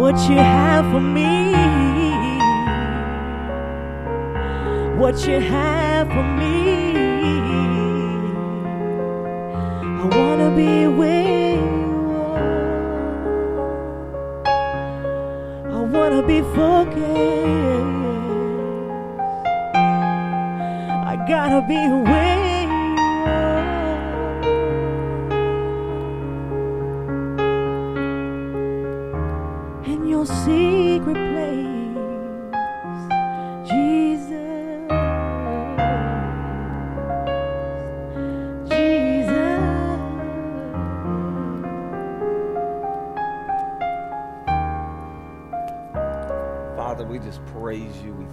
What you have for me. What you have for me. I wanna be with you. I wanna be focused. I gotta be where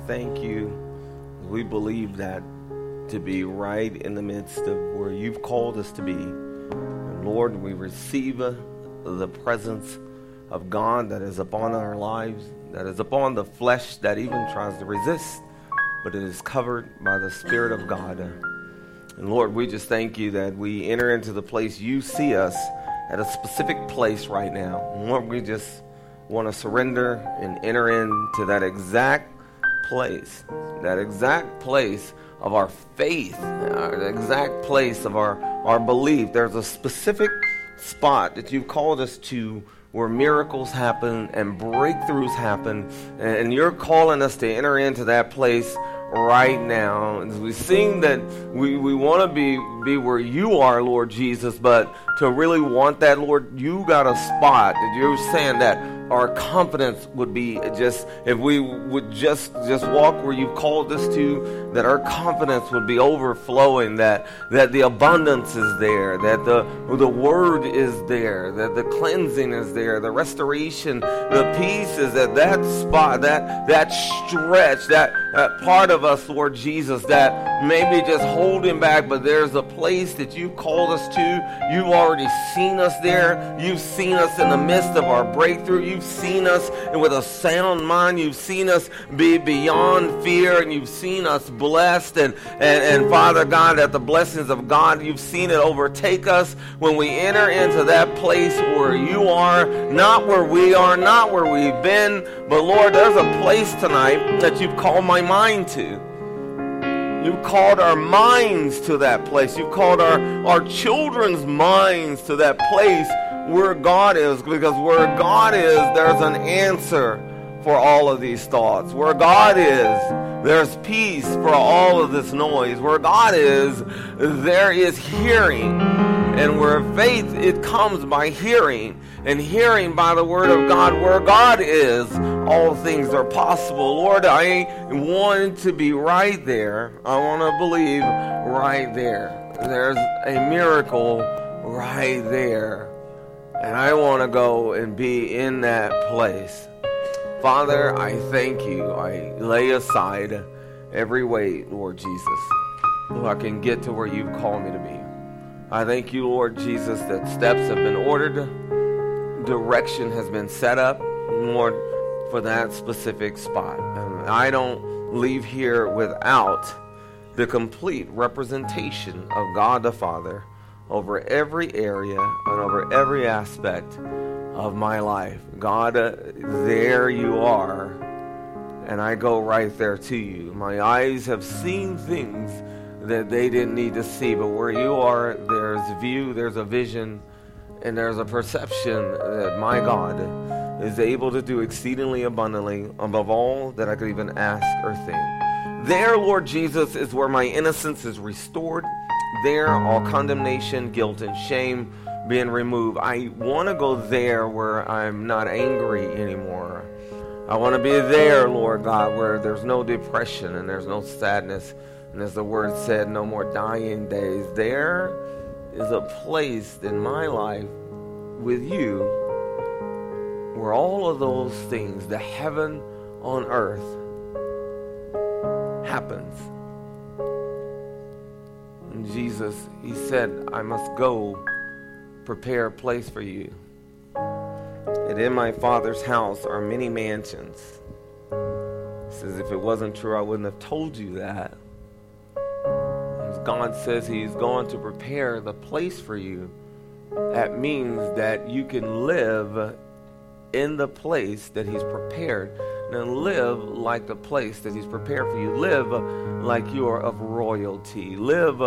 thank you. We believe that to be right in the midst of where you've called us to be. And Lord, we receive uh, the presence of God that is upon our lives, that is upon the flesh that even tries to resist, but it is covered by the Spirit of God. And Lord, we just thank you that we enter into the place you see us at a specific place right now. And Lord, we just want to surrender and enter into that exact place, that exact place of our faith, uh, the exact place of our, our belief. There's a specific spot that you've called us to where miracles happen and breakthroughs happen, and you're calling us to enter into that place right now. As we sing that we, we want to be, be where you are, Lord Jesus, but to really want that, Lord, you got a spot that you're saying that our confidence would be just if we would just just walk where you've called us to that our confidence would be overflowing that that the abundance is there that the the word is there that the cleansing is there the restoration the peace is at that spot that that stretch that, that part of us lord jesus that maybe just holding back but there's a place that you've called us to. You've already seen us there. You've seen us in the midst of our breakthrough. You've seen us with a sound mind. You've seen us be beyond fear and you've seen us blessed. And, and, and father god that the blessings of god you've seen it overtake us when we enter into that place where you are not where we are not where we've been. But lord there's a place tonight that you've called my mind to You've called our minds to that place. You've called our, our children's minds to that place where God is. Because where God is, there's an answer for all of these thoughts. Where God is, there's peace for all of this noise. Where God is, there is hearing. And where faith, it comes by hearing. And hearing by the word of God. Where God is, all things are possible. Lord, I want to be right there. I want to believe right there. There's a miracle right there. And I want to go and be in that place. Father, I thank you. I lay aside every weight, Lord Jesus, so I can get to where you've called me to be. I thank you, Lord Jesus, that steps have been ordered, direction has been set up, Lord, for that specific spot. And I don't leave here without the complete representation of God the Father over every area and over every aspect of my life. God, uh, there you are, and I go right there to you. My eyes have seen things that they didn't need to see, but where you are, there's view, there's a vision, and there's a perception that my God is able to do exceedingly abundantly above all that I could even ask or think. There, Lord Jesus, is where my innocence is restored. There, all condemnation, guilt, and shame being removed. I want to go there where I'm not angry anymore. I want to be there, Lord God, where there's no depression and there's no sadness. And as the word said, no more dying days. There is a place in my life with you where all of those things, the heaven on earth, happens. And Jesus, He said, I must go prepare a place for you. And in my Father's house are many mansions. He says, if it wasn't true, I wouldn't have told you that. And God says He's going to prepare the place for you. That means that you can live in the place that He's prepared. And live like the place that He's prepared for you. Live like you are of royalty. Live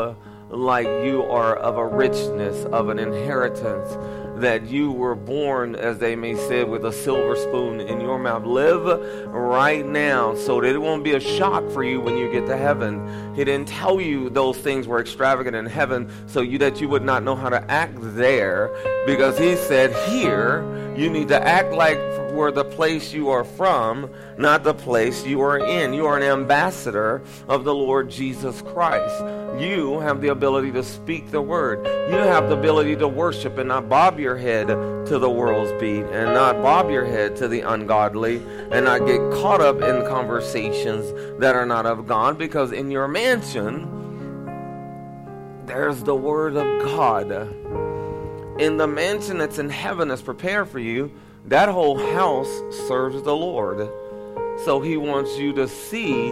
like you are of a richness, of an inheritance, that you were born, as they may say, with a silver spoon in your mouth. Live right now so that it won't be a shock for you when you get to heaven. He didn't tell you those things were extravagant in heaven so you that you would not know how to act there because he said here you need to act like where the place you are from, not the place you are in. You are an ambassador of the Lord Jesus Christ. You have the ability to speak the word. You have the ability to worship and not bob your head to the world's beat and not bob your head to the ungodly and not get caught up in conversations that are not of God because in your mansion, there's the word of God. In the mansion that's in heaven that's prepared for you, that whole house serves the Lord. So he wants you to see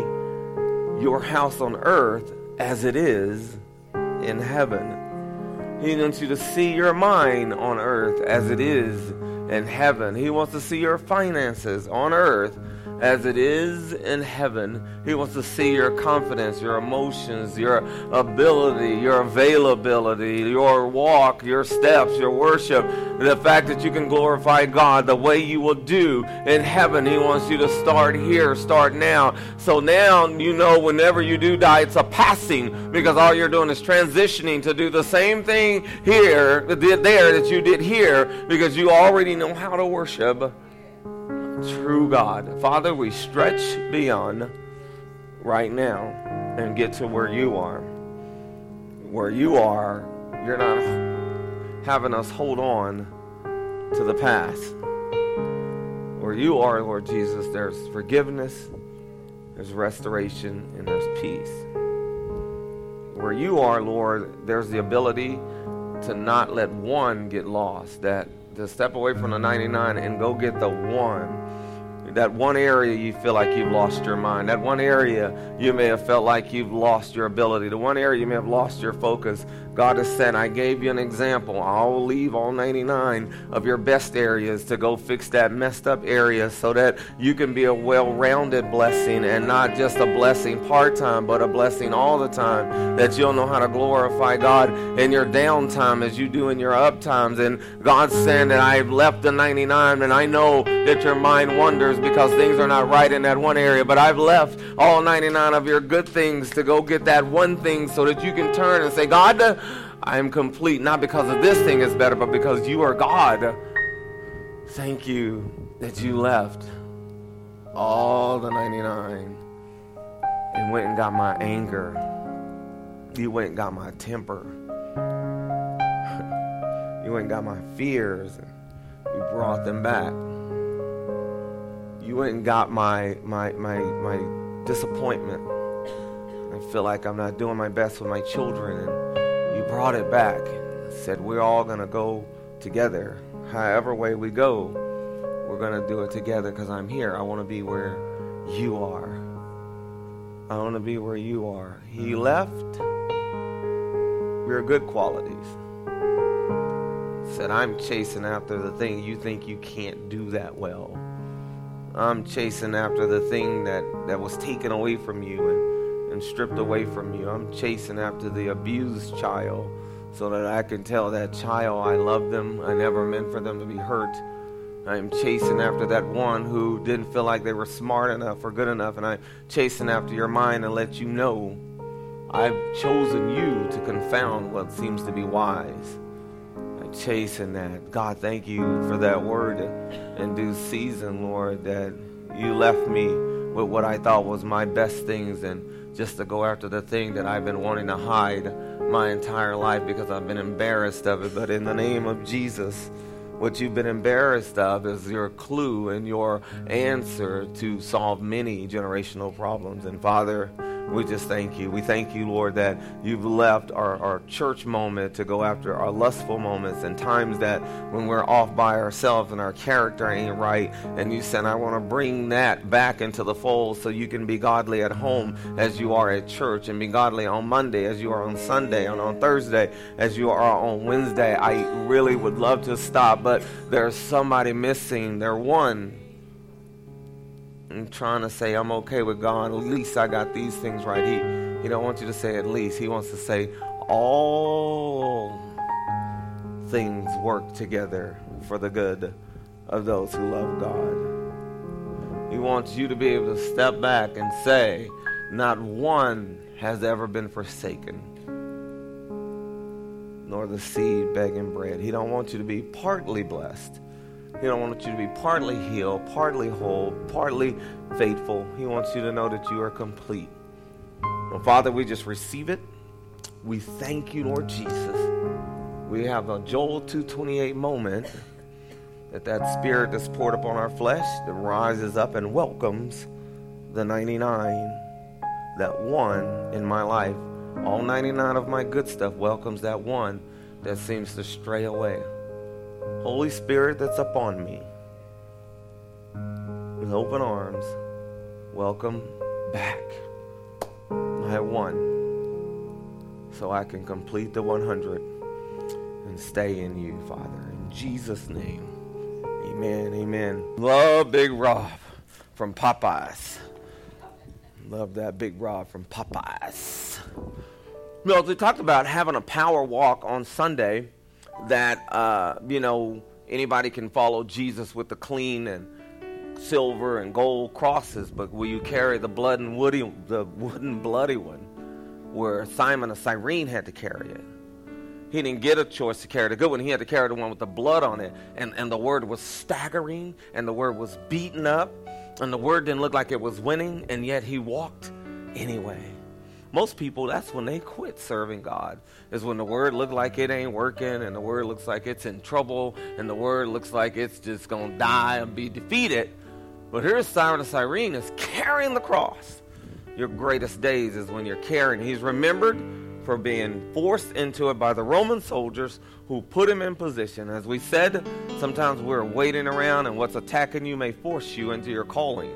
your house on earth as it is in heaven. He wants you to see your mind on earth as it is in heaven. He wants to see your finances on earth as it is in heaven. He wants to see your confidence, your emotions, your ability, your availability, your walk, your steps, your worship, the fact that you can glorify God the way you will do in heaven. He wants you to start here, start now. So now you know whenever you do die, it's a passing because all you're doing is transitioning to do the same thing here, there that you did here because you already know how to worship true God. Father, we stretch beyond right now and get to where you are. Where you are, you're not having us hold on to the past. Where you are, Lord Jesus, there's forgiveness, there's restoration, and there's peace. Where you are, Lord, there's the ability to not let one get lost, that to step away from the 99 and go get the one that one area you feel like you've lost your mind, that one area you may have felt like you've lost your ability, the one area you may have lost your focus. God has said, I gave you an example. I'll leave all 99 of your best areas to go fix that messed up area so that you can be a well rounded blessing and not just a blessing part time, but a blessing all the time. That you'll know how to glorify God in your downtime as you do in your up times. And God's saying that I've left the 99 and I know that your mind wanders because things are not right in that one area, but I've left all 99 of your good things to go get that one thing so that you can turn and say, God, I am complete, not because of this thing is better, but because you are God. Thank you that you left all the 99 and went and got my anger. You went and got my temper. You went and got my fears and you brought them back. You went and got my my my my disappointment. I feel like I'm not doing my best with my children brought it back. Said we're all gonna go together. However way we go, we're gonna do it together because I'm here. I wanna be where you are. I wanna be where you are. He mm. left your good qualities. said, I'm chasing after the thing you think you can't do that well. I'm chasing after the thing that, that was taken away from you and, and stripped away from you. I'm chasing after the abused child so that I can tell that child I love them. I never meant for them to be hurt. I'm chasing after that one who didn't feel like they were smart enough or good enough, and I'm chasing after your mind and let you know I've chosen you to confound what seems to be wise. I'm chasing that. God, thank you for that word in due season, Lord, that you left me with what I thought was my best things and just to go after the thing that I've been wanting to hide my entire life because I've been embarrassed of it. But in the name of Jesus, what you've been embarrassed of is your clue and your answer to solve many generational problems. And Father, we just thank you. We thank you, Lord, that you've left our, our church moment to go after our lustful moments and times that when we're off by ourselves and our character ain't right. And you said, I want to bring that back into the fold so you can be godly at home as you are at church and be godly on Monday as you are on Sunday and on Thursday as you are on Wednesday. I really would love to stop, but there's somebody missing. They're one and trying to say I'm okay with God. At least I got these things right. He he don't want you to say at least. He wants to say all things work together for the good of those who love God. He wants you to be able to step back and say, not one has ever been forsaken, nor the seed begging bread. He don't want you to be partly blessed he don't want you to be partly healed, partly whole, partly faithful. He wants you to know that you are complete. Well, Father, we just receive it. We thank you, Lord Jesus. We have a Joel 228 moment that that spirit that's poured upon our flesh that rises up and welcomes the 99, that one in my life. All 99 of my good stuff welcomes that one that seems to stray away. Holy Spirit that's upon me, with open arms, welcome back my one, so I can complete the 100 and stay in you, Father. In Jesus' name, amen, amen. Love Big Rob from Popeyes. Love that Big Rob from Popeyes. Well, we talked about having a power walk on Sunday that uh, you know anybody can follow Jesus with the clean and silver and gold crosses, but will you carry the blood and woody, the wooden bloody one, where Simon of Cyrene had to carry it? He didn't get a choice to carry the good one. He had to carry the one with the blood on it. And, and the word was staggering, and the word was beaten up, and the word didn't look like it was winning, and yet he walked anyway. Most people, that's when they quit serving God, is when the word looks like it ain't working, and the word looks like it's in trouble, and the word looks like it's just to die and be defeated. But here's Simon of Cyrene is carrying the cross. Your greatest days is when you're carrying. He's remembered for being forced into it by the Roman soldiers who put him in position. As we said, sometimes we're waiting around, and what's attacking you may force you into your calling.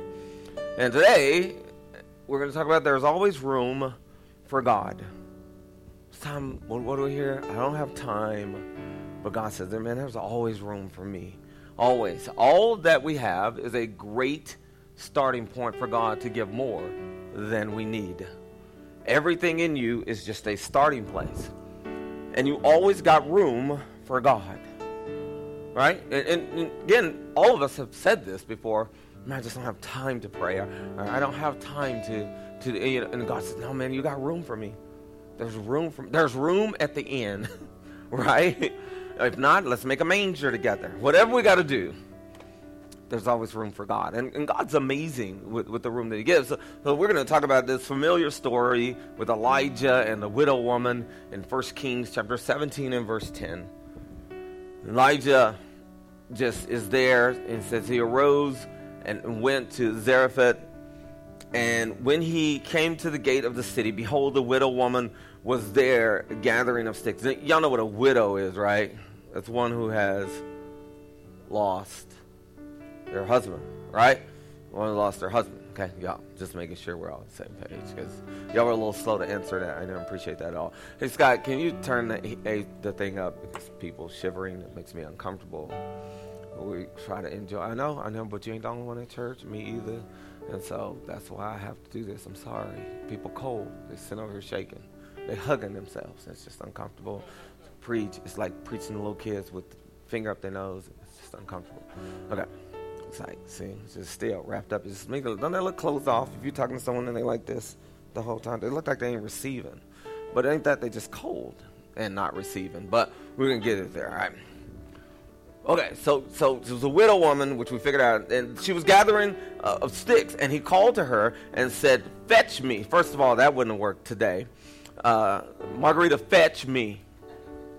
And today, we're going to talk about there's always room for God. Time, what, do we hear? I don't have time. But God says, man, there's always room for me. Always. All that we have is a great starting point for God to give more than we need. Everything in you is just a starting place. And you always got room for God. Right? And, and, and again, all of us have said this before. I just don't have time to pray. Or I don't have time to to know, and God says, "No, man, you got room for me. There's room for there's room at the inn, right? if not, let's make a manger together. Whatever we got to do." There's always room for God. And, and God's amazing with, with the room that He gives. So, so we're going to talk about this familiar story with Elijah and the widow woman in 1 Kings chapter 17 and verse 10. Elijah just is there and says he arose and went to Zarephath and when he came to the gate of the city, behold, the widow woman was there gathering of sticks. Y'all know what a widow is, right? That's one who has lost their husband, right? One who lost their husband. Okay, y'all, just making sure we're all on the same page because y'all were a little slow to answer that. I didn't appreciate that at all. Hey, Scott, can you turn the, the thing up? Because people shivering, it makes me uncomfortable. We try to enjoy. I know, I know, but you ain't the only one at church, me either. And so that's why I have to do this. I'm sorry. People cold. They sit over here shaking. They hugging themselves. It's just uncomfortable. to Preach. It's like preaching to little kids with finger up their nose. It's just uncomfortable. Okay. Uh, it's like, see, it's just still wrapped up. It's just make don't they look closed off? If you're talking to someone and they like this the whole time, they look like they ain't receiving. But ain't that they just cold and not receiving? But we're gonna get it there, all right? Okay, so so it was a widow woman, which we figured out, and she was gathering uh, of sticks, and he called to her and said, "Fetch me." First of all, that wouldn't work today. Uh, Margarita, fetch me.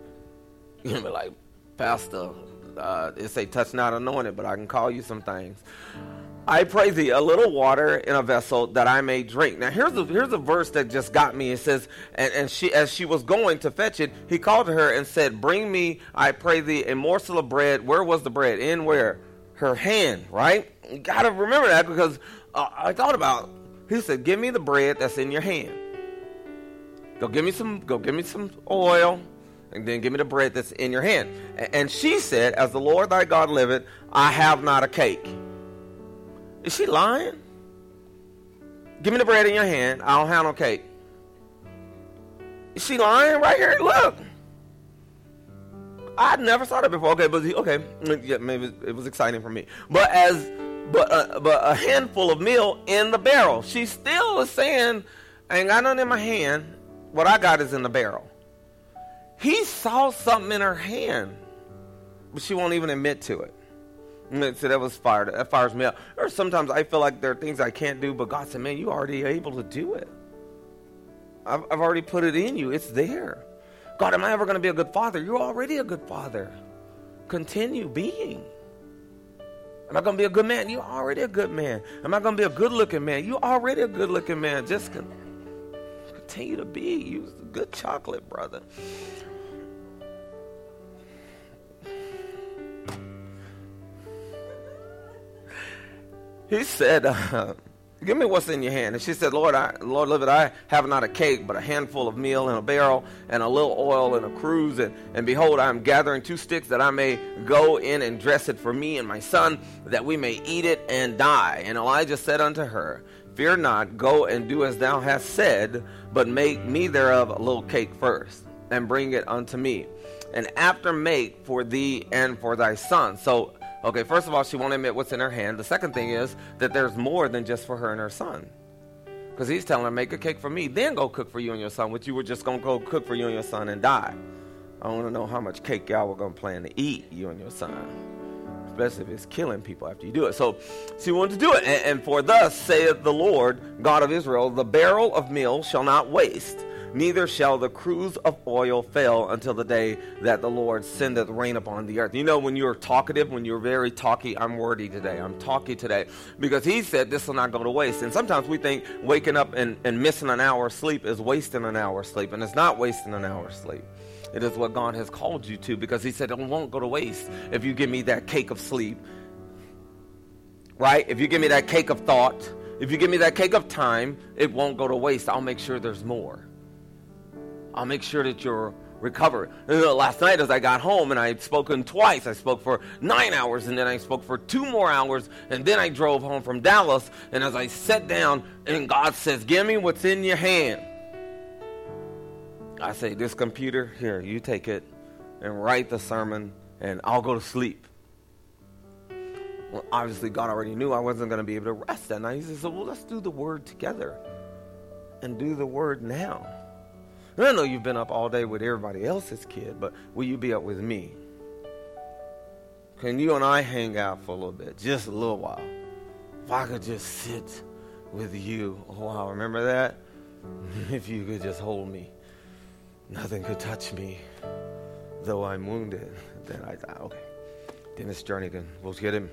Gonna be like, Pastor, uh, it say touch not anointed, but I can call you some things. I pray thee a little water in a vessel that I may drink. Now here's a here's a verse that just got me. It says, and, and she as she was going to fetch it, he called to her and said, Bring me, I pray thee, a morsel of bread. Where was the bread? In where? Her hand, right? You gotta remember that because uh, I thought about he said, Give me the bread that's in your hand. Go give me some go give me some oil and then give me the bread that's in your hand. And she said, As the Lord thy God liveth, I have not a cake. Is she lying? Give me the bread in your hand. I don't have no cake. Is she lying right here? Look. I never saw that before. Okay, but okay, yeah, maybe it was exciting for me. But as but uh, but a handful of meal in the barrel. She still is saying, "I ain't got nothing in my hand. What I got is in the barrel." He saw something in her hand, but she won't even admit to it. Mm, so that was fired. That fires me up. Or sometimes I feel like there are things I can't do, but God said, "Man, you already able to do it. I've, I've already put it in you. It's there." God, am I ever going to be a good father? You're already a good father. Continue being. Am I going to be a good man? You're already a good man. Am I going to be a good looking man? You're already a good looking man. Just continue to be. You're a good chocolate, brother. He said, uh, Give me what's in your hand. And she said, Lord, I, Lord, live it. I have not a cake, but a handful of meal in a barrel and a little oil in a cruse. And, and behold, I am gathering two sticks that I may go in and dress it for me and my son, that we may eat it and die. And Elijah said unto her, Fear not, go and do as thou hast said, but make me thereof a little cake first, and bring it unto me. And after make for thee and for thy son. So Okay, first of all, she won't admit what's in her hand. The second thing is that there's more than just for her and her son. Because he's telling her, make a cake for me, then go cook for you and your son, which you were just going to go cook for you and your son and die. I want to know how much cake y'all were going to plan to eat, you and your son. Especially if it's killing people after you do it. So she wanted to do it. And, and for thus saith the Lord, God of Israel, the barrel of meal shall not waste neither shall the cruse of oil fail until the day that the Lord sendeth rain upon the earth. You know, when you're talkative, when you're very talky, I'm wordy today. I'm talky today. Because he said this will not go to waste. And sometimes we think waking up and, and missing an hour of sleep is wasting an hour of sleep. And it's not wasting an hour of sleep. It is what God has called you to because he said it won't go to waste if you give me that cake of sleep. Right? If you give me that cake of thought, if you give me that cake of time, it won't go to waste. I'll make sure there's more. I'll make sure that you're recovered. Uh, last night, as I got home and I had spoken twice, I spoke for nine hours and then I spoke for two more hours and then I drove home from Dallas. And as I sat down, and God says, Give me what's in your hand. I say, This computer, here, you take it and write the sermon and I'll go to sleep. Well, obviously, God already knew I wasn't going to be able to rest that night. He said, well, let's do the word together and do the word now. I know you've been up all day with everybody else's kid, but will you be up with me? Can you and I hang out for a little bit, just a little while? If I could just sit with you a while, remember that? if you could just hold me, nothing could touch me, though I'm wounded. Then I thought, okay, Dennis Jernigan, we'll get him.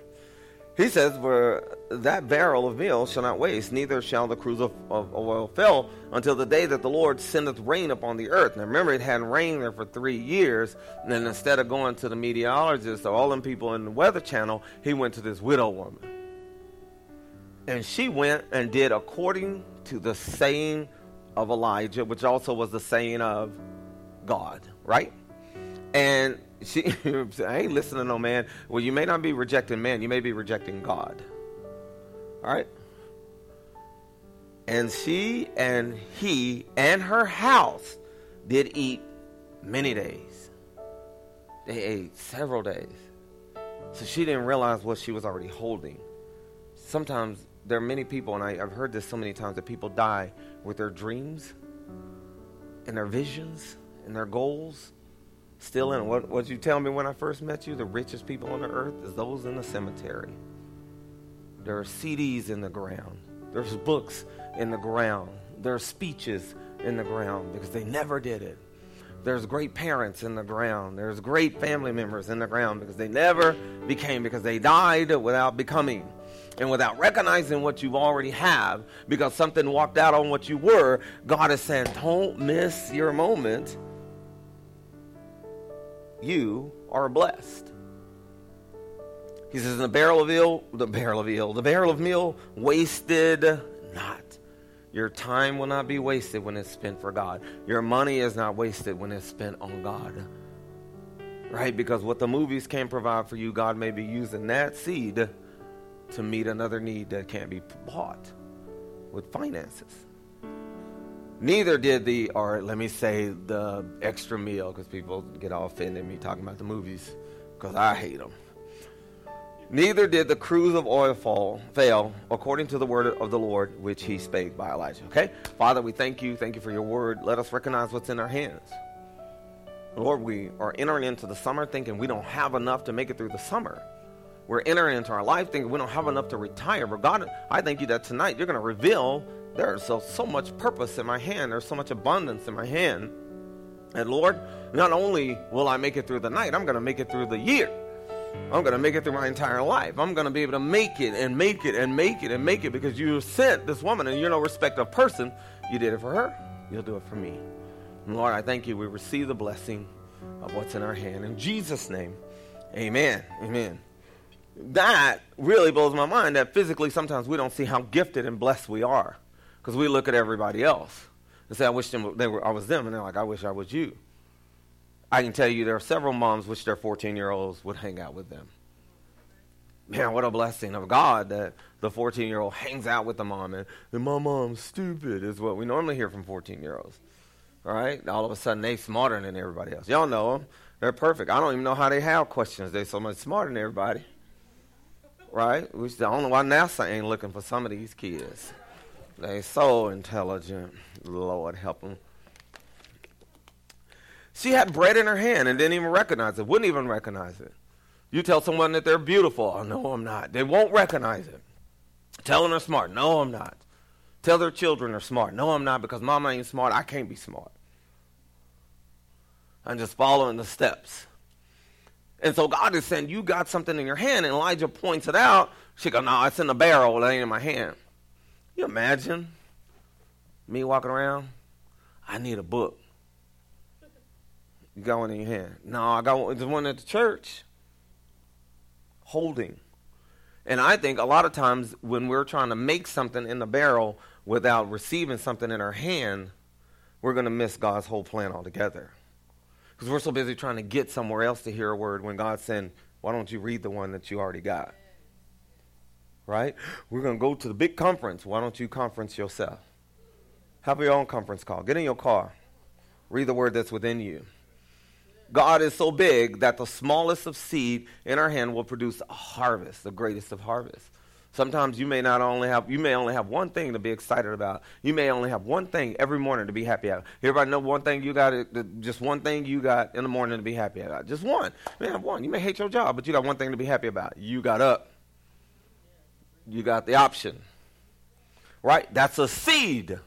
He says, "For that barrel of meal shall not waste, neither shall the cruse of, of, oil fail until the day that the Lord sendeth rain upon the earth." Now remember, it hadn't rained there for three years. And then instead of going to the meteorologist or all them people in the Weather Channel, he went to this widow woman. And she went and did according to the saying of Elijah, which also was the saying of God, right? And she, I ain't listening to no man. Well, you may not be rejecting man, you may be rejecting God. All right? And she and he and her house did eat many days. They ate several days. So she didn't realize what she was already holding. Sometimes there are many people, and I, have heard this so many times, that people die with their dreams and their visions and their goals still in. What what you tell me when I first met you? The richest people on the earth is those in the cemetery. There are CDs in the ground. There's books in the ground. There are speeches in the ground because they never did it. There's great parents in the ground. There's great family members in the ground because they never became, because they died without becoming and without recognizing what you already have because something walked out on what you were. God is saying, don't miss your moment. You are blessed. He says, "In the barrel of ill, the barrel of ill, the barrel of meal wasted not. Your time will not be wasted when it's spent for God. Your money is not wasted when it's spent on God. Right? Because what the movies can provide for you, God may be using that seed to meet another need that can't be bought with finances. Neither did the, or let me say, the extra meal, because people get all offended me talking about the movies, because I hate them. Neither did the cruse of oil fall, fail, according to the word of the Lord, which he spake by Elijah. Okay? Father, we thank you. Thank you for your word. Let us recognize what's in our hands. Lord, we are entering into the summer thinking we don't have enough to make it through the summer. We're entering into our life thinking we don't have enough to retire. But God, I thank you that tonight you're going to reveal there's so, so much purpose in my hand. There's so much abundance in my hand. And Lord, not only will I make it through the night, I'm going to make it through the year. I'm going to make it through my entire life. I'm going to be able to make it and make it and make it and make it because you sent this woman and you're no respect of person. You did it for her. You'll do it for me. And Lord, I thank you. We receive the blessing of what's in our hand. In Jesus' name, amen. Amen. That really blows my mind that physically sometimes we don't see how gifted and blessed we are because we look at everybody else and say, I wish them, they were, I was them. And they're like, I wish I was you. I can tell you there are several moms wish their 14 year olds would hang out with them. Man, what a blessing of God that the 14 year old hangs out with the mom. And, and my mom's stupid, is what we normally hear from 14 year olds. All right? All of a sudden, they smarter than everybody else. Y'all know them. They're perfect. I don't even know how they have questions. They're so much smarter than everybody. Right? Which the only why NASA ain't looking for some of these kids. They so intelligent. Lord help them. She had bread in her hand and didn't even recognize it, wouldn't even recognize it. You tell someone that they're beautiful, oh, no, I'm not. They won't recognize it. Tell them they're smart, no, I'm not. Tell their children they're smart, no, I'm not, because mama ain't smart, I can't be smart. I'm just following the steps. And so God is saying, You got something in your hand. And Elijah points it out. She goes, No, it's in the barrel. It ain't in my hand. You imagine me walking around? I need a book. You got one in your hand. No, I got one, the one at the church. Holding. And I think a lot of times when we're trying to make something in the barrel without receiving something in our hand, we're going to miss God's whole plan altogether. Because we're so busy trying to get somewhere else to hear a word when God's saying, why don't you read the one that you already got? Right? We're going to go to the big conference. Why don't you conference yourself? Have your own conference call. Get in your car. Read the word that's within you. God is so big that the smallest of seed in our hand will produce a harvest, the greatest of harvests. Sometimes you may not only have you may only have one thing to be excited about. You may only have one thing every morning to be happy about. Everybody know one thing you got just one thing you got in the morning to be happy about. Just one. May have one. You may hate your job, but you got one thing to be happy about. You got up. You got the option. Right? That's a seed.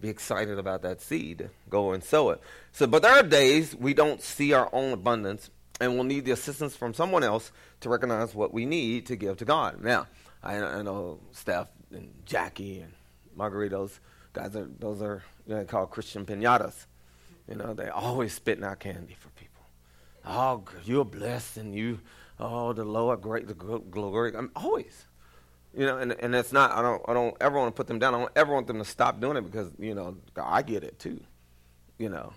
Be excited about that seed. Go and sow it. So, but there are days we don't see our own abundance, and we'll need the assistance from someone else to recognize what we need to give to God. Now, I, I know Steph and Jackie and Margaritos, guys are those are you know, called Christian pinatas. You know, they always spitting out candy for people. Oh, you're blessed, and you, oh, the Lord, great, the glory. I'm always. You know, and, and it's not, I don't, I don't ever want to put them down. I don't ever want them to stop doing it because, you know, I get it too. You know,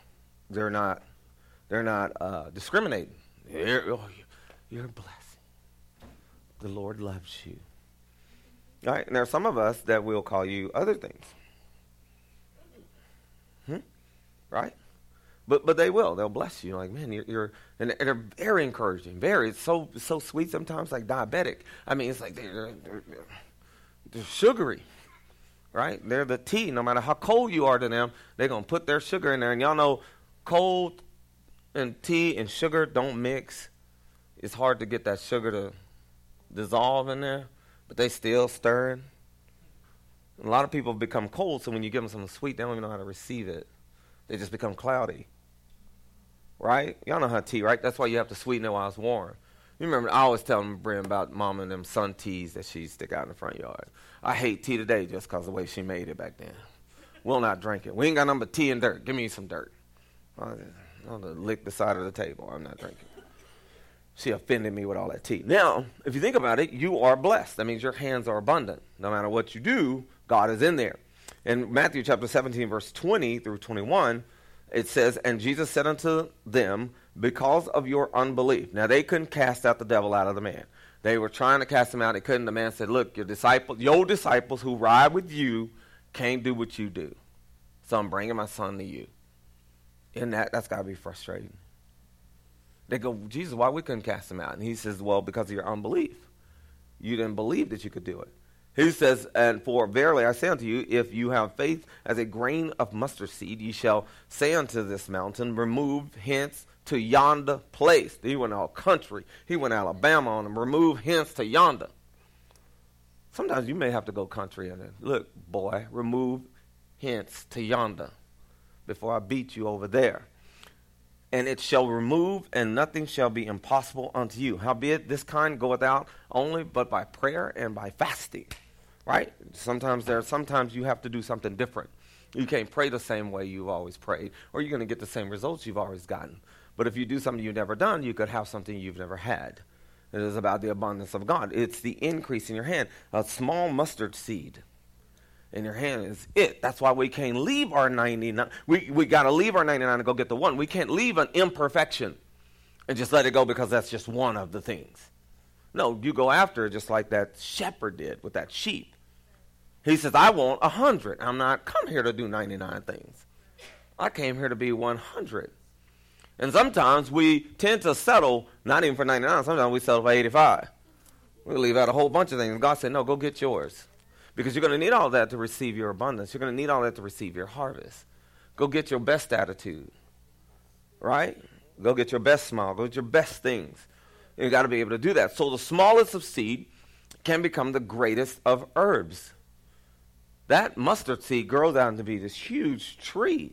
they're not, they're not uh, discriminating. You're, oh, you're a blessing. The Lord loves you. All right, and there are some of us that will call you other things. Hmm? Right? But but they will. They'll bless you. Like man, you're, you're and, they're very encouraging. Very. It's so so sweet sometimes, like diabetic. I mean, it's like they're, they're, they're sugary, right? They're the tea. No matter how cold you are to them, they're gonna put their sugar in there. And y'all know, cold and tea and sugar don't mix. It's hard to get that sugar to dissolve in there, but they still stirring. A lot of people become cold, so when you give them something sweet, they don't even know how to receive it. They just become cloudy. Right? Y'all know how tea, right? That's why you have to sweeten it while it's warm. You remember, I always tell Bryn, about mom and them sun teas that she stick out in the front yard. I hate tea today just because the way she made it back then. We'll not drink it. We ain't got nothing but tea and dirt. Give me some dirt. I'll, I'll lick the side of the table. I'm not drinking. She offended me with all that tea. Now, if you think about it, you are blessed. That means your hands are abundant. No matter what you do, God is in there. In Matthew chapter 17, verse 20 through 21, it says, And Jesus said unto them, Because of your unbelief. Now, they couldn't cast out the devil out of the man. They were trying to cast him out. They couldn't. The man said, Look, your disciples, your disciples who ride with you can't do what you do. So I'm bringing my son to you. And that, that's got to be frustrating. They go, Jesus, why we couldn't cast him out? And he says, Well, because of your unbelief. You didn't believe that you could do it. He says, And for verily I say unto you, if you have faith as a grain of mustard seed, ye shall say unto this mountain, Remove hence to yonder place. He went all country. He went Alabama on them. Remove hence to yonder. Sometimes you may have to go country and then, look, boy, remove hence to yonder before I beat you over there and it shall remove, and nothing shall be impossible unto you. Howbeit, this kind goeth out only but by prayer and by fasting. Right? Sometimes there, sometimes you have to do something different. You can't pray the same way you've always prayed, or you're going to get the same results you've always gotten. But if you do something you've never done, you could have something you've never had. It is about the abundance of God. It's the increase in your hand. A small mustard seed in your hand is it. That's why we can't leave our 99. We, we got to leave our 99 and go get the one. We can't leave an imperfection and just let it go because that's just one of the things. No, you go after it just like that shepherd did with that sheep. He says, I want a hundred. I'm not come here to do 99 things. I came here to be 100. And sometimes we tend to settle, not even for 99, sometimes we settle for 85. We leave out a whole bunch of things. God said, no, go get yours. Because you're going to need all that to receive your abundance. You're going to need all that to receive your harvest. Go get your best attitude, right? Go get your best smile. Go get your best things. You got to be able to do that. So the smallest of seed can become the greatest of herbs. That mustard seed grows out to be this huge tree.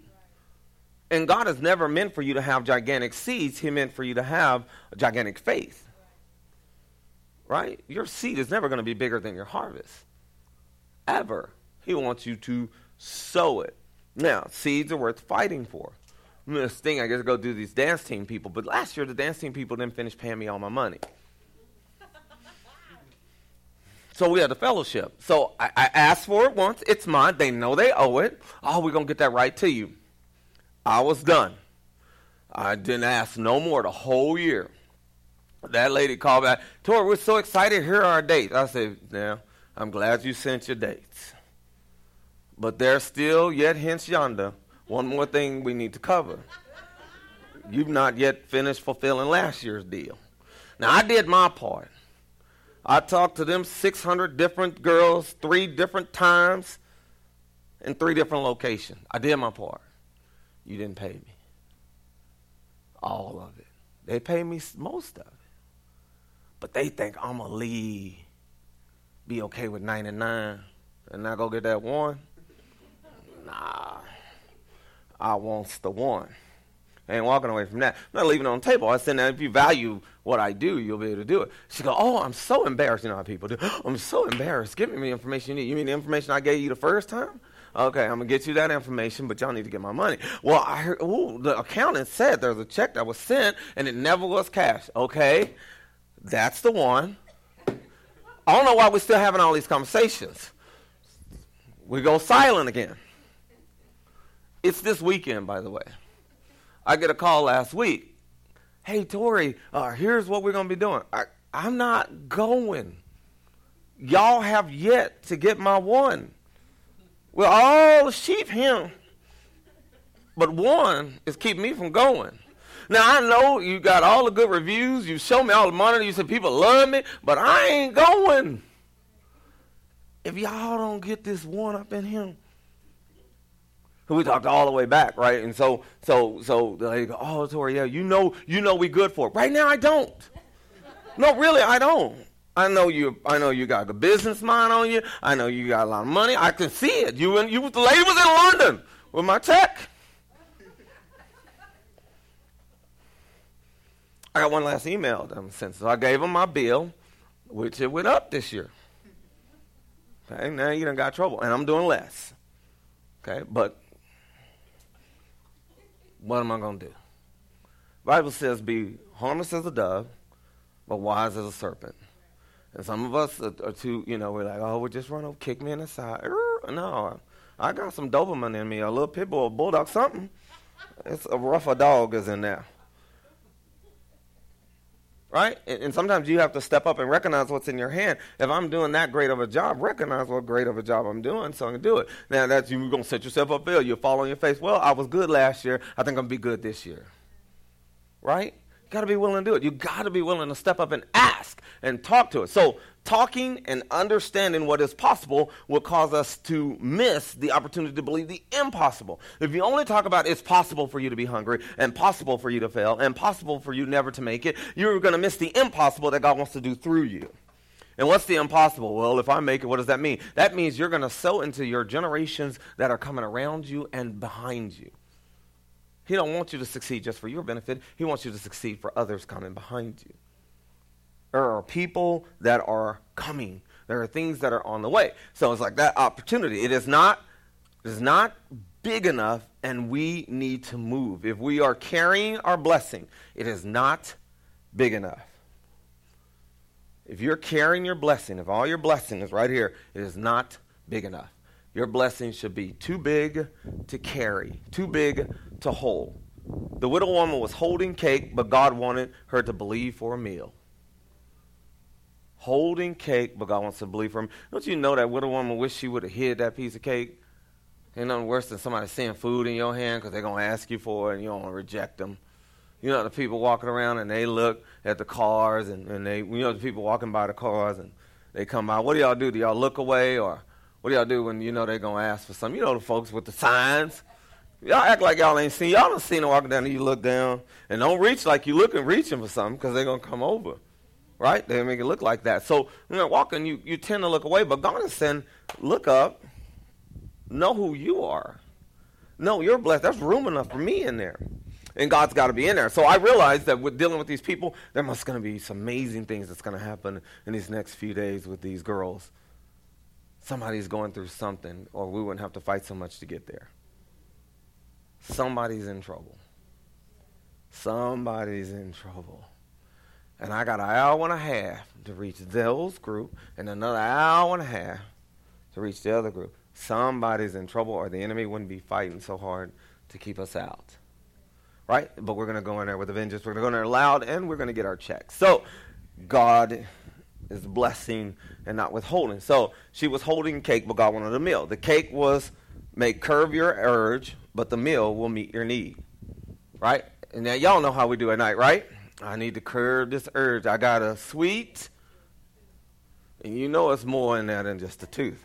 And God has never meant for you to have gigantic seeds. He meant for you to have a gigantic faith. Right? Your seed is never going to be bigger than your harvest ever. He wants you to sow it. Now, seeds are worth fighting for. This thing, I guess, go do these dance team people. But last year, the dance team people didn't finish paying me all my money. So we had a fellowship. So I, I, asked for it once. It's mine. They know they owe it. Oh, we're going to get that right to you. I was done. I didn't ask no more the whole year. That lady called back. Tory, we're so excited. Here are our dates. I said, yeah, I'm glad you sent your dates. But there's still yet hence yonder one more thing we need to cover. You've not yet finished fulfilling last year's deal. Now, I did my part. I talked to them 600 different girls, three different times, in three different locations. I did my part. You didn't pay me. All of it. They pay me most of it. But they think I'm a leave be okay with 99 and not go get that one? Nah. I wants the one. I ain't walking away from that. I'm not leaving it on the table. I said, now, if you value what I do, you'll be able to do it. She go, oh, I'm so embarrassed. You know how people do. I'm so embarrassed. Give me the information you need. You mean the information I gave you the first time? Okay, I'm gonna get you that information, but y'all need to get my money. Well, I heard. Ooh, the accountant said there's a check that was sent and it never was cashed. Okay, that's the one. I don't know why we're still having all these conversations. We go silent again. It's this weekend, by the way. I get a call last week. Hey, Tory, uh, here's what we're going to be doing. I, I'm not going. Y'all have yet to get my one. Well, all the sheep him, but one is keeping me from going. Now I know you got all the good reviews. You show me all the money. You said people love me, but I ain't going. If y'all don't get this one up in him, we talked all the way back, right? And so, so, so they go, "Oh, Tory, yeah, you know, you know, we good for it." Right now, I don't. No, really, I don't. I know you. I know you got a business mind on you. I know you got a lot of money. I can see it. You and you, the lady was in London with my check. I got one last email them since so I gave them my bill, which it went up this year. Okay, now you done got trouble, and I'm doing less. Okay, but what am I going to do? Bible says, "Be harmless as a dove, but wise as a serpent." And some of us are, are too, you know, we're like, "Oh, we'll just run over, kick me in the side." No, I got some Doberman in me, a little pit bull, a bulldog, something. It's a rougher dog is in there right? And, and, sometimes you have to step up and recognize what's in your hand. If I'm doing that great of a job, recognize what great of a job I'm doing, so I can do it. Now that's you're gonna set yourself up there. You'll fall on your face. Well, I was good last year. I think I'm gonna be good this year. Right? Got to be willing to do it. You got to be willing to step up and ask and talk to it. So, talking and understanding what is possible will cause us to miss the opportunity to believe the impossible. If you only talk about it's possible for you to be hungry and possible for you to fail and possible for you never to make it, you're going to miss the impossible that God wants to do through you. And what's the impossible? Well, if I make it, what does that mean? That means you're going to sow into your generations that are coming around you and behind you. He don't want you to succeed just for your benefit. He wants you to succeed for others coming behind you. There are people that are coming. There are things that are on the way. So it's like that opportunity. It is not, it is not big enough, and we need to move. If we are carrying our blessing, it is not big enough. If you're carrying your blessing, if all your blessing is right here, it is not big enough. Your blessing should be too big to carry, too big to hold. The widow woman was holding cake, but God wanted her to believe for a meal. Holding cake, but God wants to believe for him. Don't you know that widow woman wish she would have hid that piece of cake? Ain't nothing worse than somebody seeing food in your hand because they're going to ask you for it and you don't want to reject them. You know, the people walking around and they look at the cars and, and they, you know, the people walking by the cars and they come by. What do y'all do? Do y'all look away or what do y'all do when you know they're gonna ask for something? You know the folks with the signs. Y'all act like y'all ain't seen. Y'all don't seen them walking down and you look down and don't reach like you looking reaching for something because they're gonna come over, right? They make it look like that. So when you're walking, you you tend to look away. But God is saying, look up, know who you are. No, you're blessed. There's room enough for me in there. And God's got to be in there. So I realized that with dealing with these people, there must going to be some amazing things that's going to happen in these next few days with these girls somebody's going through something, or we wouldn't have to fight so much to get there. Somebody's in trouble. Somebody's in trouble. And I got an hour and a half to reach those group, and another hour and a half to reach the other group. Somebody's in trouble, or the enemy wouldn't be fighting so hard to keep us out. Right? But we're going to go in there with a vengeance. We're going to go in there loud, and we're going to get our checks. So, God is blessing and not withholding. So she was holding cake, but God wanted a meal. The cake was may curb your urge, but the meal will meet your need. Right? And now y'all know how we do at night, right? I need to curb this urge. I got a sweet, and you know it's more in there than just a tooth.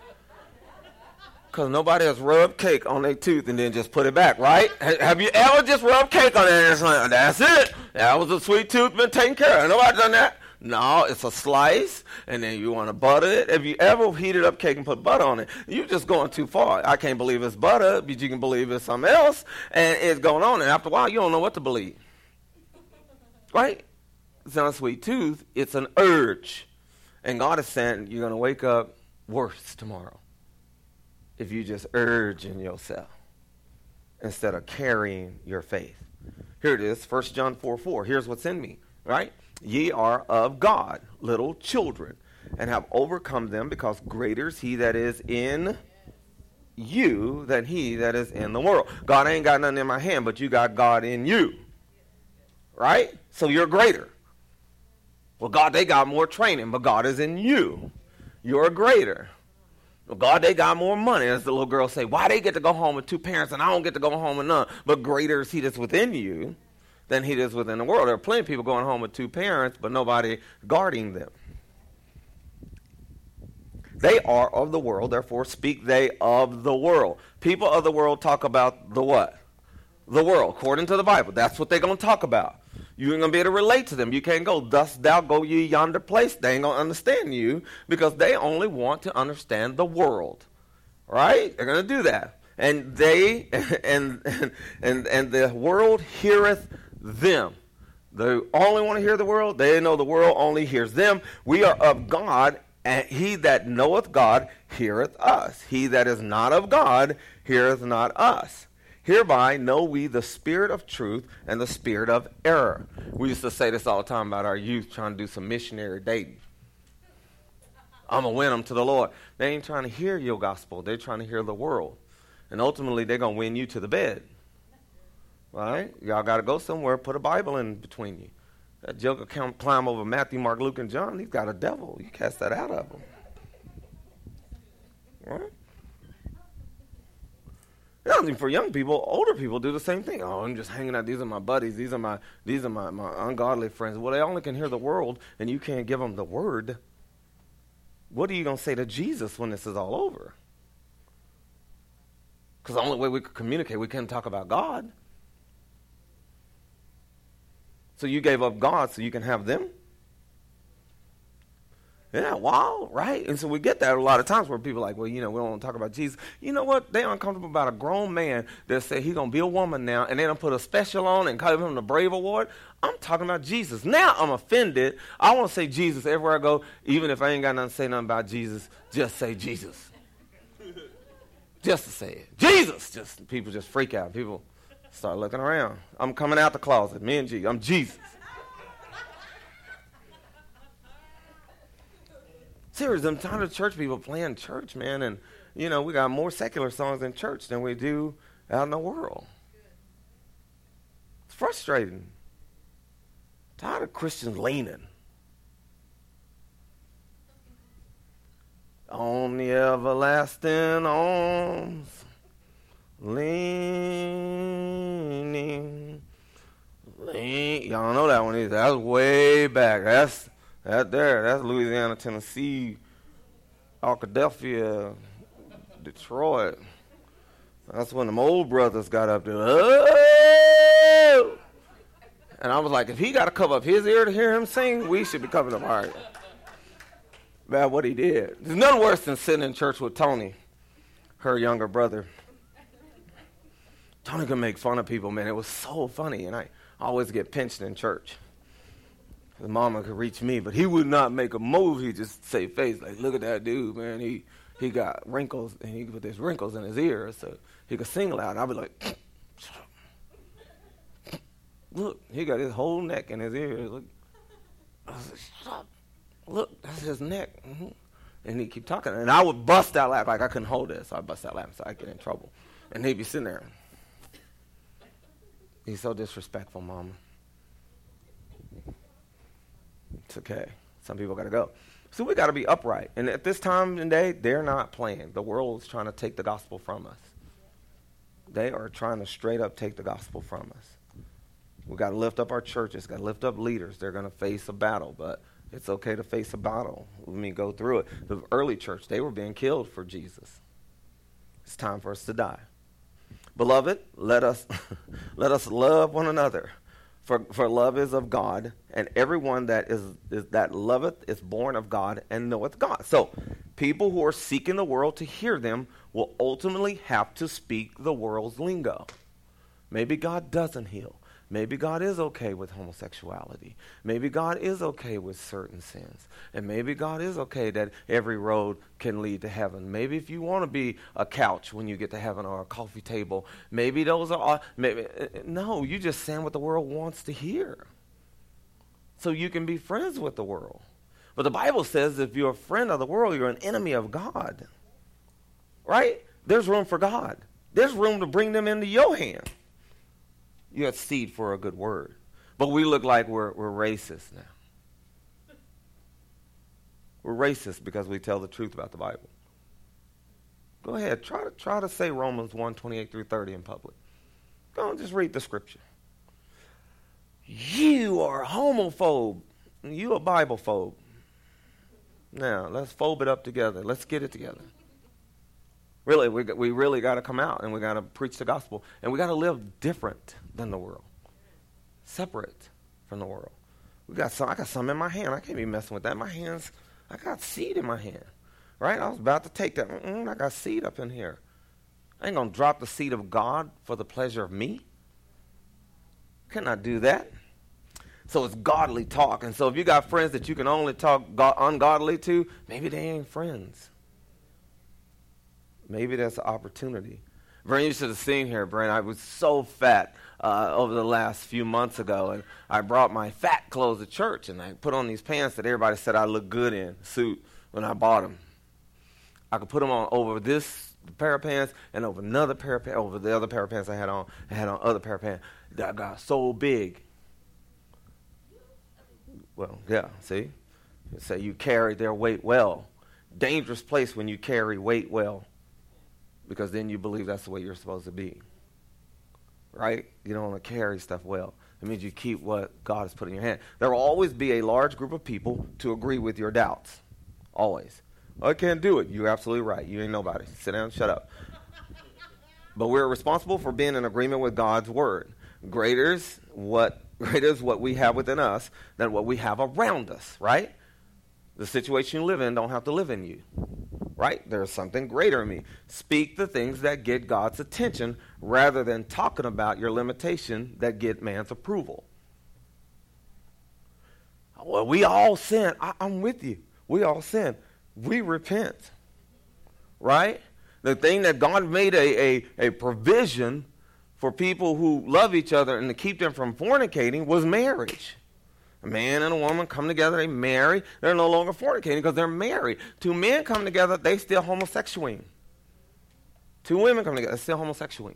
Because nobody has rubbed cake on their tooth and then just put it back, right? Have you ever just rubbed cake on it and it's like, that's it. That was a sweet tooth, been taken care of. Nobody done that. No, it's a slice, and then you want to butter it. If you ever heated up cake and put butter on it, you're just going too far. I can't believe it's butter, but you can believe it's something else, and it's going on. And after a while, you don't know what to believe. Right? It's not a sweet tooth, it's an urge. And God is saying you're going to wake up worse tomorrow if you just urge in yourself instead of carrying your faith. Here it is, 1 John 4 4. Here's what's in me, right? Ye are of God, little children, and have overcome them, because greater is he that is in you than he that is in the world. God ain't got nothing in my hand, but you got God in you. Right? So you're greater. Well, God, they got more training, but God is in you. You're greater. Well, God, they got more money. As the little girl say, why they get to go home with two parents and I don't get to go home with none? But greater is he that's within you than he is within the world. There are plenty of people going home with two parents, but nobody guarding them. They are of the world, therefore speak they of the world. People of the world talk about the what? The world, according to the Bible. That's what they're going to talk about. You ain't going to be able to relate to them. You can't go, thus thou go ye yonder place. They ain't going to understand you because they only want to understand the world. Right? They're going to do that. And they, and, and, and, and the world heareth them. They only want to hear the world. They know the world only hears them. We are of God, and he that knoweth God heareth us. He that is not of God heareth not us. Hereby know we the spirit of truth and the spirit of error. We used to say this all the time about our youth trying to do some missionary dating. I'm going to win them to the Lord. They ain't trying to hear your gospel, they're trying to hear the world. And ultimately, they're going to win you to the bed. Right? Y'all got to go somewhere, put a Bible in between you. That joker can't climb over Matthew, Mark, Luke, and John. He's got a devil. You cast that out of him. Right? I mean, for young people, older people do the same thing. Oh, I'm just hanging out. These are my buddies. These are my these are my, my ungodly friends. Well, they only can hear the world, and you can't give them the word. What are you going to say to Jesus when this is all over? Because the only way we could communicate, we can't talk about God. So you gave up God so you can have them? Yeah, wow, right? And so we get that a lot of times where people are like, well, you know, we don't want to talk about Jesus. You know what? They're uncomfortable about a grown man that said he's going to be a woman now and they don't put a special on and call him the Brave Award. I'm talking about Jesus. Now I'm offended. I want to say Jesus everywhere I go, even if I ain't got nothing to say nothing about Jesus, just say Jesus. just to say it. Jesus! Just People just freak out. People Start looking around. I'm coming out the closet. Me and Jesus. I'm Jesus. Serious, I'm tired of church people playing church, man. And, you know, we got more secular songs in church than we do out in the world. It's frustrating. tired of Christians leaning. On the everlasting arms Leaning. Lean. Y'all know that one is. That's way back. That's that there. That's Louisiana, Tennessee, Arkadelphia, Detroit. That's when the old brothers got up there. Oh! And I was like, if he got to cover up his ear to hear him sing, we should be covering up our ear. About what he did. There's nothing worse than sitting in church with Tony, her younger brother. Tony could make fun of people, man. It was so funny. And I always get pinched in church. His mama could reach me, but he would not make a move. He'd just say face, like, look at that dude, man. He he got wrinkles, and he put these wrinkles in his ears, so he could sing loud. And I'd be like, look, he got his whole neck in his ears. Look, I was like, shut up. Look, that's his neck. Mm-hmm. And he'd keep talking. And I would bust out laughing. Like I couldn't hold it, so I'd bust out laughing so I'd get in trouble. And he'd be sitting there. He's so disrespectful, Mama. It's okay. Some people got to go. So we got to be upright. And at this time and day, they're not playing. The world is trying to take the gospel from us. They are trying to straight up take the gospel from us. We got to lift up our churches, got to lift up leaders. They're going to face a battle, but it's okay to face a battle. Let me go through it. The early church, they were being killed for Jesus. It's time for us to die. Beloved, let us let us love one another. For, for love is of God, and everyone that is, is that loveth is born of God and knoweth God. So, people who are seeking the world to hear them will ultimately have to speak the world's lingo. Maybe God doesn't heal. Maybe God is okay with homosexuality. Maybe God is okay with certain sins. And maybe God is okay that every road can lead to heaven. Maybe if you want to be a couch when you get to heaven or a coffee table, maybe those are maybe uh, uh, no, you just saying what the world wants to hear. So you can be friends with the world. But the Bible says if you're a friend of the world, you're an enemy of God. Right? There's room for God. There's room to bring them into your hand. You have seed for a good word. But we look like we're, we're racist now. We're racist because we tell the truth about the Bible. Go ahead, try to try to say Romans 1, 28 through 30 in public. Go on, just read the scripture. You are a homophobe. You a Bible phobe. Now, let's phobe it up together. Let's get it together. Really, we, we really got to come out and we got to preach the gospel. And we got to live different than the world, separate from the world. We got some, I got some in my hand. I can't be messing with that. My hands, I got seed in my hand. Right? I was about to take that. Mm-mm, I got seed up in here. I ain't to drop the seed of God for the pleasure of me. Cannot do that. So it's godly talk. And so if you got friends that you can only talk ungodly to, maybe they ain't friends. Maybe that's an opportunity. Brent, you should have seen here, Brent. I was so fat uh, over the last few months ago, and I brought my fat clothes to church, and I put on these pants that everybody said I look good in, suit, when I bought them. I could put them on over this pair of pants and over another pair of pants, over the other pair of pants I had on. I had on other pair of pants that got so big well, yeah, see? Say you carry their weight well. Dangerous place when you carry weight well. Because then you believe that's the way you're supposed to be. Right? You don't want to carry stuff well. It means you keep what God has put in your hand. There will always be a large group of people to agree with your doubts. Always. I can't do it. You're absolutely right. You ain't nobody. Sit down, shut up. but we're responsible for being in agreement with God's word. Greater is what greater is what we have within us than what we have around us, right? The situation you live in don't have to live in you. Right? There's something greater in me. Speak the things that get God's attention rather than talking about your limitation that get man's approval. Well, we all sin. I, I'm with you. We all sin. We repent. Right? The thing that God made a, a, a provision for people who love each other and to keep them from fornicating was marriage. A man and a woman come together, they marry, they're no longer fornicating because they're married. Two men come together, they still homosexual. Two women come together, still homosexual.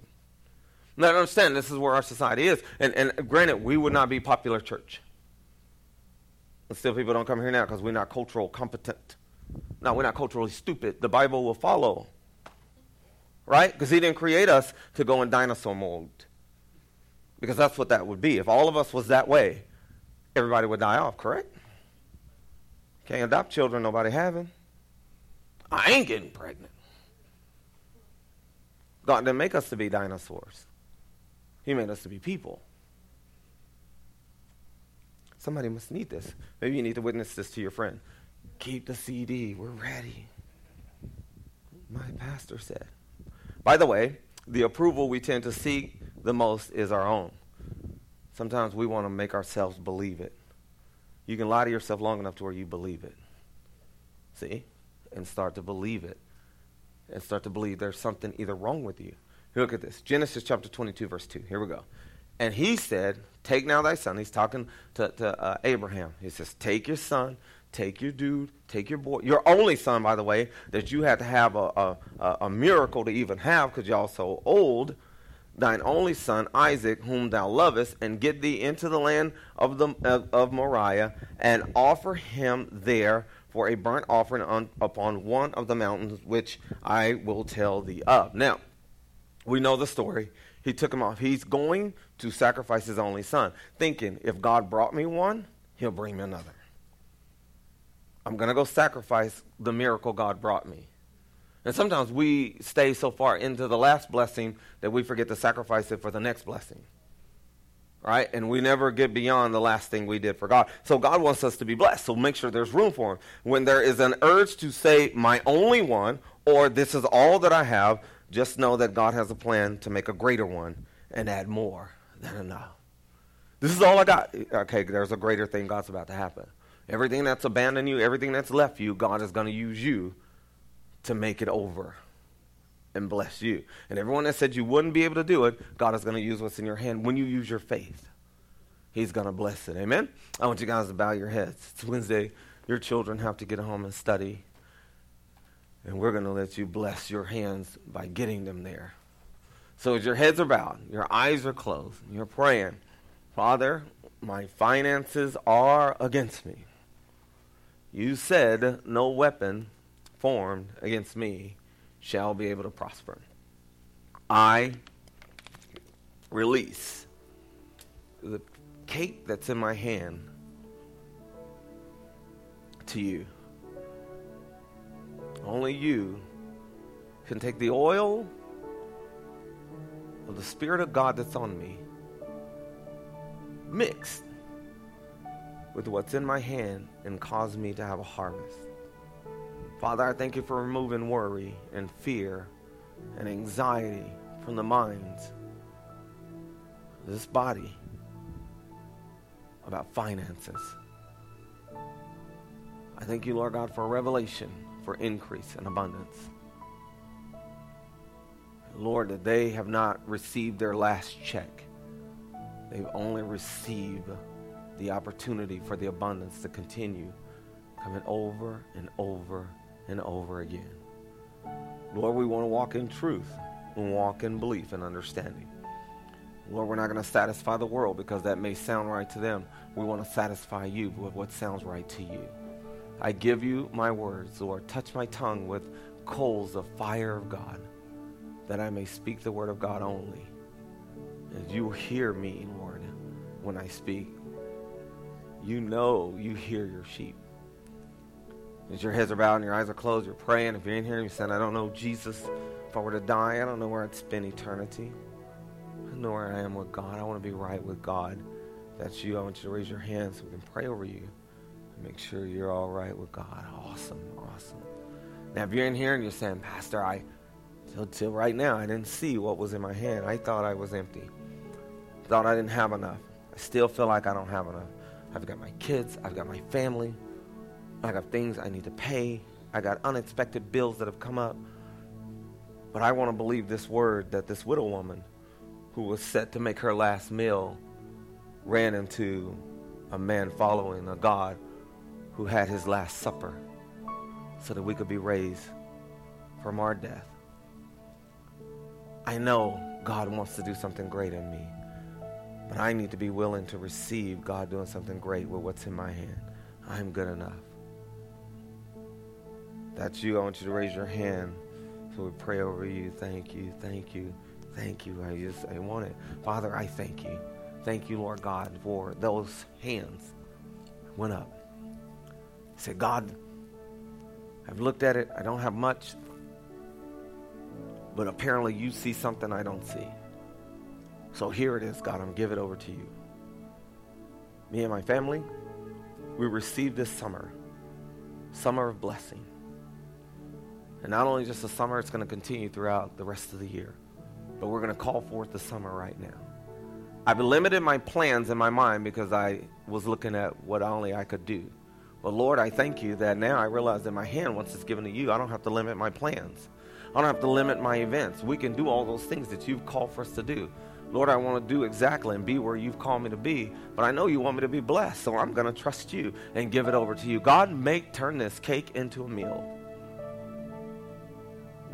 Now, understand, this is where our society is. And, and granted, we would not be popular church. And still, people don't come here now because we're not cultural competent. No, we're not culturally stupid. The Bible will follow right? Because he didn't create us to go in dinosaur mode. Because that's what that would be. If all of us was that way, everybody would die off, correct? Can't adopt children nobody having. I ain't getting pregnant. God didn't make us to be dinosaurs. He made us to be people. Somebody must need this. Maybe you need to witness this to your friend. Keep the CD. We're ready. My pastor said. By the way, the approval we tend to seek the most is our own. Sometimes we want to make ourselves believe it. You can lie to yourself long enough to where you believe it. See? And start to believe it. And start to believe there's something either wrong with you. Look at this Genesis chapter 22, verse 2. Here we go. And he said, Take now thy son. He's talking to, to uh, Abraham. He says, Take your son, take your dude, take your boy, your only son, by the way, that you had to have a, a, a miracle to even have because y'all so old, thine only son, Isaac, whom thou lovest, and get thee into the land of, the, of, of Moriah, and offer him there for a burnt offering on, upon one of the mountains which I will tell thee of. Now, we know the story. He took him off. He's going to sacrifice his only son, thinking, if God brought me one, he'll bring me another. I'm going to go sacrifice the miracle God brought me. And sometimes we stay so far into the last blessing that we forget to sacrifice it for the next blessing. Right? And we never get beyond the last thing we did for God. So God wants us to be blessed. So make sure there's room for Him. When there is an urge to say, my only one, or this is all that I have, just know that God has a plan to make a greater one and add more than enough. This is all I got. Okay, there's a greater thing God's about to happen. Everything that's abandoned you, everything that's left you, God is going to use you to make it over and bless you. And everyone that said you wouldn't be able to do it, God is going to use what's in your hand when you use your faith. He's going to bless it. Amen? I want you guys to bow your heads. It's Wednesday your children have to get home and study. And we're going to let you bless your hands by getting them there. So as your heads are bowed, your eyes are closed, you're praying, Father, my finances are against me. You said, No weapon formed against me shall be able to prosper. I release the cake that's in my hand to you. Only you can take the oil of the Spirit of God that's on me, mixed with what's in my hand, and cause me to have a harvest. Father, I thank you for removing worry and fear and anxiety from the minds of this body about finances. I thank you, Lord God, for a revelation, for increase and abundance. Lord, that they have not received their last check. They've only received the opportunity for the abundance to continue coming over and over and over again. Lord, we want to walk in truth and walk in belief and understanding. Lord, we're not going to satisfy the world because that may sound right to them. We want to satisfy you with what sounds right to you. I give you my words, Lord. Touch my tongue with coals of fire of God, that I may speak the word of God only. And you hear me, Lord, when I speak, you know you hear your sheep. As your heads are bowed and your eyes are closed, you're praying. If you're in here and you said, I don't know Jesus, if I were to die, I don't know where I'd spend eternity. I know where I am with God. I want to be right with God. that's you. I want you to raise your hand so we can pray over you. and Make sure you're all right with God. Awesome, awesome. Now, if you're in here and you're saying, Pastor, I till, till right now I didn't see what was in my hand. I thought I was empty. Thought I didn't have enough. I still feel like I don't have enough. I've got my kids. I've got my family. I got things I need to pay. I got unexpected bills that have come up. But I want to believe this word that this widow woman who was set to make her last meal ran into a man following a God who had his last supper so that we could be raised from our death. I know God wants to do something great in me, but I need to be willing to receive God doing something great with what's in my hand. I'm good enough. That's you. I want you to raise your hand so we pray over you. Thank you, thank you, thank you. I just I want it. Father, I thank you. Thank you, Lord God, for those hands went up. Say, God, I've looked at it. I don't have much. But apparently you see something I don't see. So here it is, God. I'm give it over to you. Me and my family, we received this summer, summer of blessing. And not only just the summer, it's going to continue throughout the rest of the year. But we're going to call forth the summer right now. I've limited my plans in my mind because I was looking at what only I could do. But Lord, I thank you that now I realize that my hand, once it's given to you, I don't have to limit my plans. I don't have to limit my events. We can do all those things that you've called for us to do. Lord, I want to do exactly and be where you've called me to be, but I know you want me to be blessed, so I'm going to trust you and give it over to you. God, make turn this cake into a meal.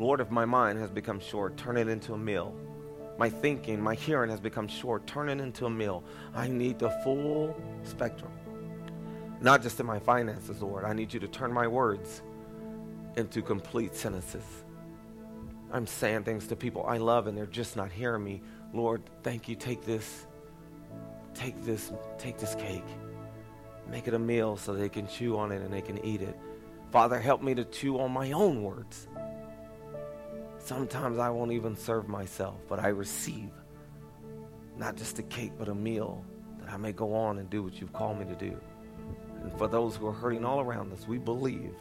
Lord, if my mind has become short, turn it into a meal. My thinking, my hearing has become short, turn it into a meal. I need the full spectrum. Not just in my finances, Lord. I need you to turn my words into complete sentences. I'm saying things to people I love and they're just not hearing me. Lord, thank you. Take this, take this, take this cake. Make it a meal so they can chew on it and they can eat it. Father, help me to chew on my own words. Sometimes I won't even serve myself, but I receive not just a cake, but a meal that I may go on and do what you've called me to do. And for those who are hurting all around us, we believe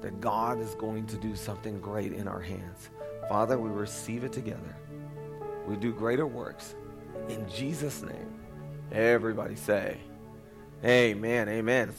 that God is going to do something great in our hands. Father, we receive it together. We do greater works. In Jesus' name, everybody say, Amen, amen.